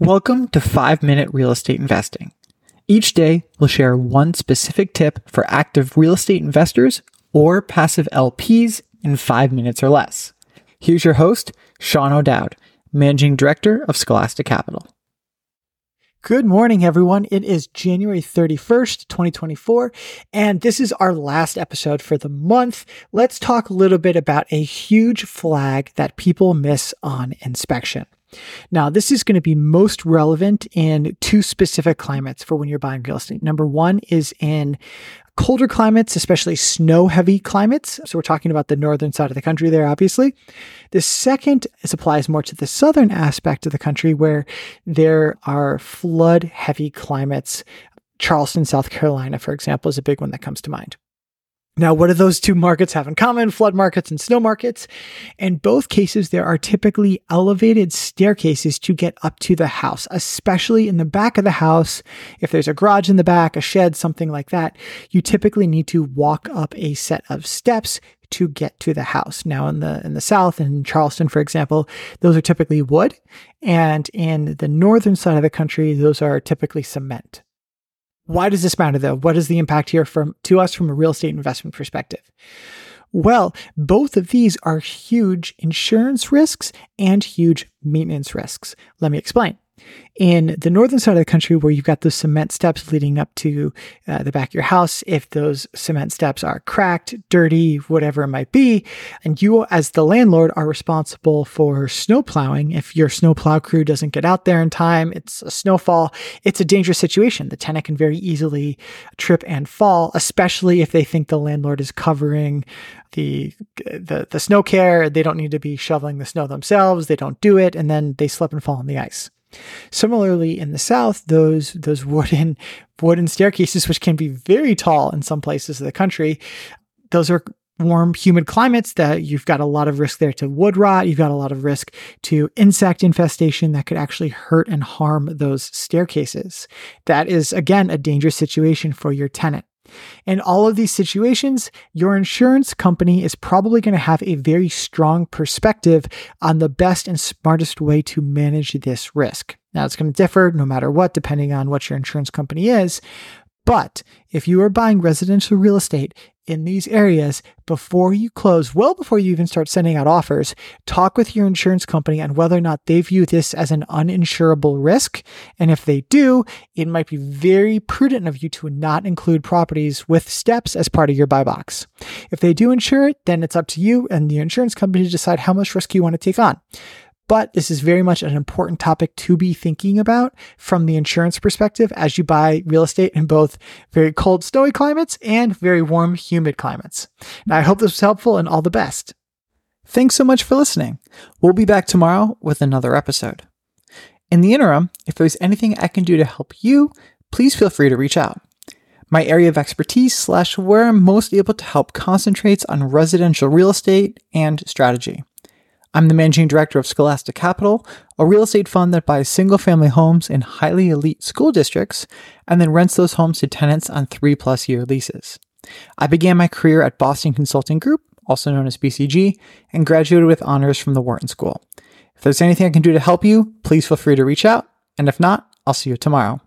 Welcome to 5 Minute Real Estate Investing. Each day, we'll share one specific tip for active real estate investors or passive LPs in 5 minutes or less. Here's your host, Sean O'Dowd, Managing Director of Scholastic Capital. Good morning, everyone. It is January 31st, 2024, and this is our last episode for the month. Let's talk a little bit about a huge flag that people miss on inspection. Now, this is going to be most relevant in two specific climates for when you're buying real estate. Number one is in colder climates, especially snow heavy climates. So we're talking about the northern side of the country there, obviously. The second is applies more to the southern aspect of the country where there are flood heavy climates. Charleston, South Carolina, for example, is a big one that comes to mind. Now, what do those two markets have in common? Flood markets and snow markets. In both cases, there are typically elevated staircases to get up to the house, especially in the back of the house. If there's a garage in the back, a shed, something like that, you typically need to walk up a set of steps to get to the house. Now in the in the south in Charleston for example, those are typically wood and in the northern side of the country those are typically cement. Why does this matter though? What is the impact here from to us from a real estate investment perspective? Well, both of these are huge insurance risks and huge maintenance risks. Let me explain in the northern side of the country where you've got those cement steps leading up to uh, the back of your house, if those cement steps are cracked, dirty, whatever it might be, and you as the landlord are responsible for snow plowing, if your snow plow crew doesn't get out there in time, it's a snowfall, it's a dangerous situation. The tenant can very easily trip and fall, especially if they think the landlord is covering the the the snow care. They don't need to be shoveling the snow themselves. They don't do it, and then they slip and fall on the ice. Similarly, in the south, those those wooden wooden staircases, which can be very tall in some places of the country, those are warm, humid climates that you've got a lot of risk there to wood rot. You've got a lot of risk to insect infestation that could actually hurt and harm those staircases. That is, again, a dangerous situation for your tenant. In all of these situations, your insurance company is probably going to have a very strong perspective on the best and smartest way to manage this risk. Now, it's going to differ no matter what, depending on what your insurance company is. But if you are buying residential real estate in these areas before you close, well before you even start sending out offers, talk with your insurance company on whether or not they view this as an uninsurable risk. And if they do, it might be very prudent of you to not include properties with steps as part of your buy box. If they do insure it, then it's up to you and the insurance company to decide how much risk you want to take on. But this is very much an important topic to be thinking about from the insurance perspective as you buy real estate in both very cold, snowy climates and very warm, humid climates. Now, I hope this was helpful and all the best. Thanks so much for listening. We'll be back tomorrow with another episode. In the interim, if there's anything I can do to help you, please feel free to reach out. My area of expertise slash where I'm most able to help concentrates on residential real estate and strategy. I'm the managing director of Scholastic Capital, a real estate fund that buys single family homes in highly elite school districts and then rents those homes to tenants on three plus year leases. I began my career at Boston Consulting Group, also known as BCG, and graduated with honors from the Wharton School. If there's anything I can do to help you, please feel free to reach out. And if not, I'll see you tomorrow.